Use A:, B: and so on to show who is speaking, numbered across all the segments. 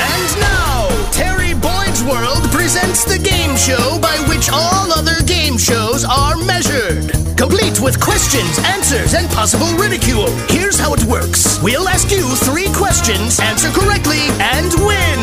A: And now, Terry Boyd's World presents the game show by which all other game shows are measured. Complete with questions, answers, and possible ridicule. Here's how it works. We'll ask you three questions, answer correctly, and win.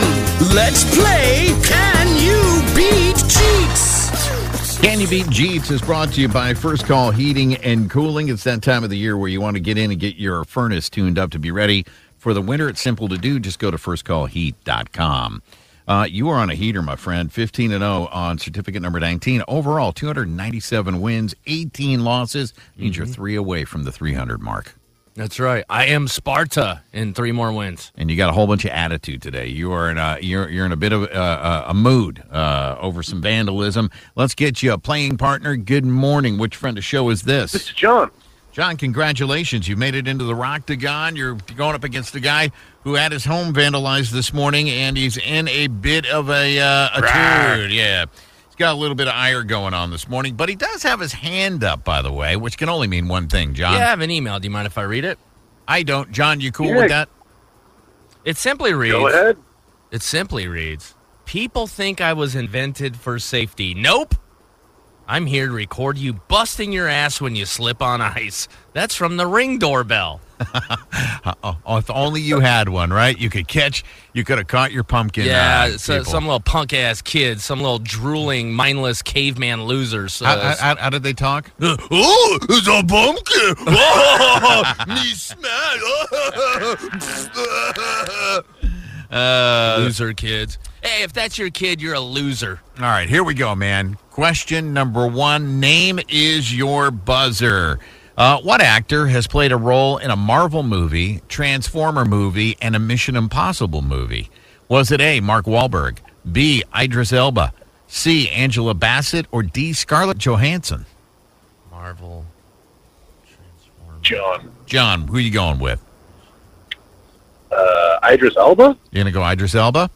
A: Let's play Can You Beat Jeets?
B: Can You Beat Jeets is brought to you by First Call Heating and Cooling. It's that time of the year where you want to get in and get your furnace tuned up to be ready for the winter. It's simple to do. Just go to firstcallheat.com. Uh, you are on a heater, my friend. 15 and 0 on certificate number 19. Overall, 297 wins, 18 losses. Means you're three away from the 300 mark.
C: That's right. I am Sparta in three more wins.
B: and you got a whole bunch of attitude today. You are in a you're you're in a bit of uh, a mood uh, over some vandalism. Let's get you a playing partner. Good morning. Which friend of show is this?
D: This is John.
B: John, congratulations. You made it into the Roctagon. You're going up against a guy who had his home vandalized this morning, and he's in a bit of a uh, a tude. Yeah. He's got a little bit of ire going on this morning, but he does have his hand up, by the way, which can only mean one thing, John.
C: Yeah, I have an email. Do you mind if I read it?
B: I don't. John, you cool
D: Yeah.
B: with that?
C: It simply reads.
D: Go ahead.
C: It simply reads. People think I was invented for safety. Nope. I'm here to record you busting your ass when you slip on ice. That's from the ring doorbell.
B: Oh, if only you had one, right? You could catch. You could have caught your pumpkin.
C: yeah,
B: uh,
C: so, some little punk ass kid, some little drooling, mindless caveman losers.
B: How,
C: Uh,
B: how, how did they talk?
C: oh, it's a pumpkin. Oh, me smell.
B: Uh,
C: loser kids. Hey, if that's your kid, you're a loser.
B: all right, here we go, man. Question number one: Name is your buzzer. Uh, what actor has played a role in a Marvel movie, Transformer movie, and a Mission Impossible movie? Was it A. Mark Wahlberg, B. Idris Elba, C. Angela Bassett, or D. Scarlett Johansson?
C: Marvel. Transform.
D: John.
B: John, who are you going with?
D: Uh, Idris Elba?
B: You're gonna go Idris Elba?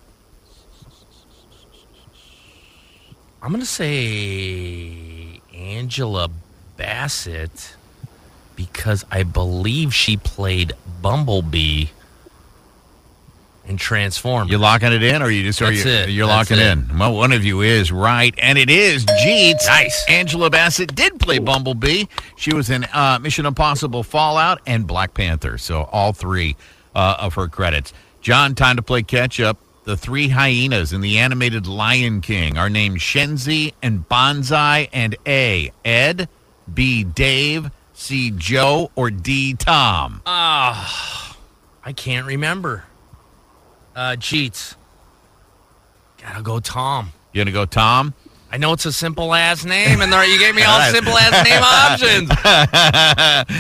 C: I'm gonna say Angela Bassett because I believe she played Bumblebee in Transform.
B: You locking it in, or you just are
C: That's
B: you,
C: it.
B: you're
C: That's
B: locking
C: it.
B: in? Well, one of you is right, and it is Jeets.
C: Nice.
B: Angela Bassett did play Bumblebee. She was in uh, Mission Impossible, Fallout, and Black Panther. So all three uh, of her credits. John, time to play catch up. The three hyenas in the animated Lion King are named Shenzi and Banzai and A. Ed, B. Dave, C. Joe, or D. Tom.
C: Ah, I can't remember. Uh, Jeets. Gotta go Tom.
B: You gonna go Tom?
C: I know it's a simple ass name, and you gave me all
B: All right.
C: simple ass name options.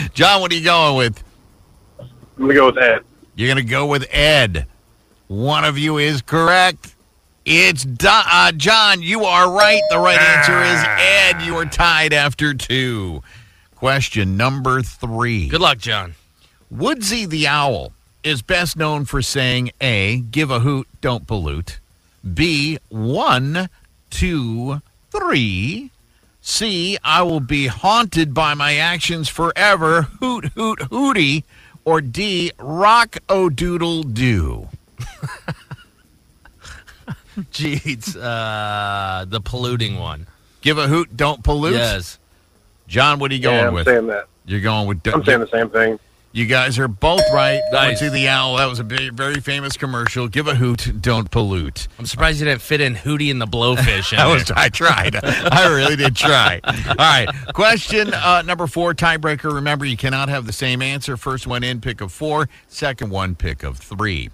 B: John, what are you going with?
D: I'm going to go with Ed.
B: You're going to go with Ed. One of you is correct. It's Do- uh, John. You are right. The right answer is Ed. You are tied after two. Question number three.
C: Good luck, John.
B: Woodsy the owl is best known for saying A, give a hoot, don't pollute. B, one, two, three. C, I will be haunted by my actions forever, hoot, hoot, hooty. Or D, rock o doodle doo.
C: Jeets. Uh, the polluting one.
B: Give a hoot, don't pollute.
C: Yes.
B: John, what are you going
D: yeah, I'm
B: with?
D: saying that.
B: You're going with.
D: I'm saying the same thing.
B: You guys are both right.
C: Nice.
B: Woodsy the owl. That was a big, very famous commercial. Give a hoot, don't pollute.
C: I'm surprised you didn't fit in Hootie and the Blowfish.
B: I was. I tried. I really did try. All right. Question uh, number four, tiebreaker. Remember, you cannot have the same answer. First one in, pick of four. Second one, pick of three.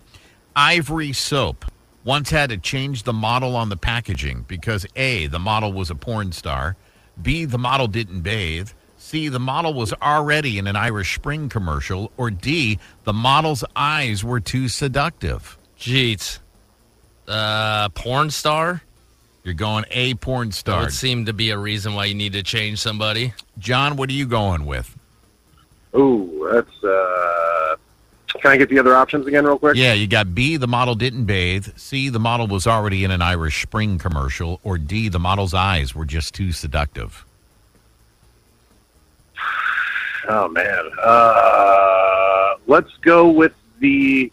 B: Ivory soap once had to change the model on the packaging because A, the model was a porn star. B, the model didn't bathe. C, the model was already in an Irish Spring commercial. Or D, the model's eyes were too seductive.
C: Jeez. Uh, porn star?
B: You're going a porn star.
C: That
B: star.
C: would seem to be a reason why you need to change somebody.
B: John, what are you going with?
D: Ooh, that's. uh Can I get the other options again, real quick?
B: Yeah, you got B, the model didn't bathe. C, the model was already in an Irish Spring commercial. Or D, the model's eyes were just too seductive.
D: Oh man. Uh, let's go with the.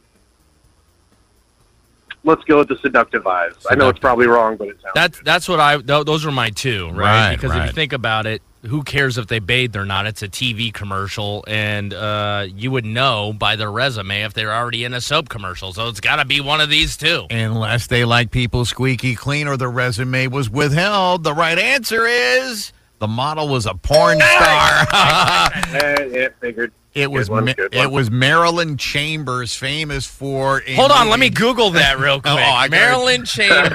D: Let's go with the seductive eyes. I know it's probably wrong, but it sounds.
C: That's
D: good.
C: that's what I. Th- those were my two, right?
B: Right,
C: because if you think about it, who cares if they bathed or not? It's a TV commercial, and uh, you would know by their resume if they're already in a soap commercial. So it's got to be one of these two.
B: Unless they like people squeaky clean or the resume was withheld. The right answer is the model was a porn star.
D: Yeah, figured.
B: It was
D: one,
B: Ma- it was Marilyn Chambers, famous for. a
C: Hold on, let me Google that real quick.
B: Oh, I got it.
C: Marilyn Chambers.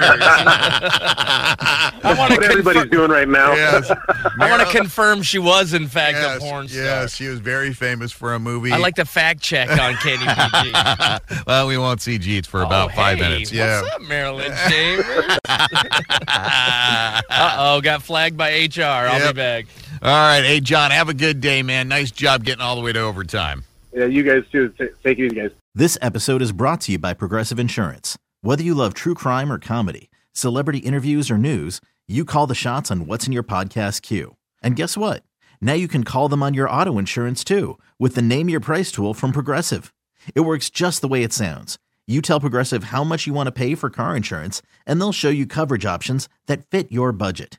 C: I want
D: What
C: to
D: everybody's doing right now.
B: Yes,
C: I want to confirm she was in fact
B: yes,
C: a porn star.
B: yes, she was very famous for a movie.
C: I like to fact check on Kenny PG.
B: well, we won't see Jeets for about
C: Oh,
B: five
C: hey,
B: minutes. Yeah.
C: What's up, Marilyn Chambers? uh oh, got flagged by HR. I'll
B: Yep.
C: be back.
B: All right. Hey, John, have a good day, man. Nice job getting all the way to overtime.
D: Yeah, you guys too. T- Take it easy, guys.
E: This episode is brought to you by Progressive Insurance. Whether you love true crime or comedy, celebrity interviews or news, you call the shots on what's in your podcast queue. And guess what? Now you can call them on your auto insurance too with the Name Your Price tool from Progressive. It works just the way it sounds. You tell Progressive how much you want to pay for car insurance, and they'll show you coverage options that fit your budget.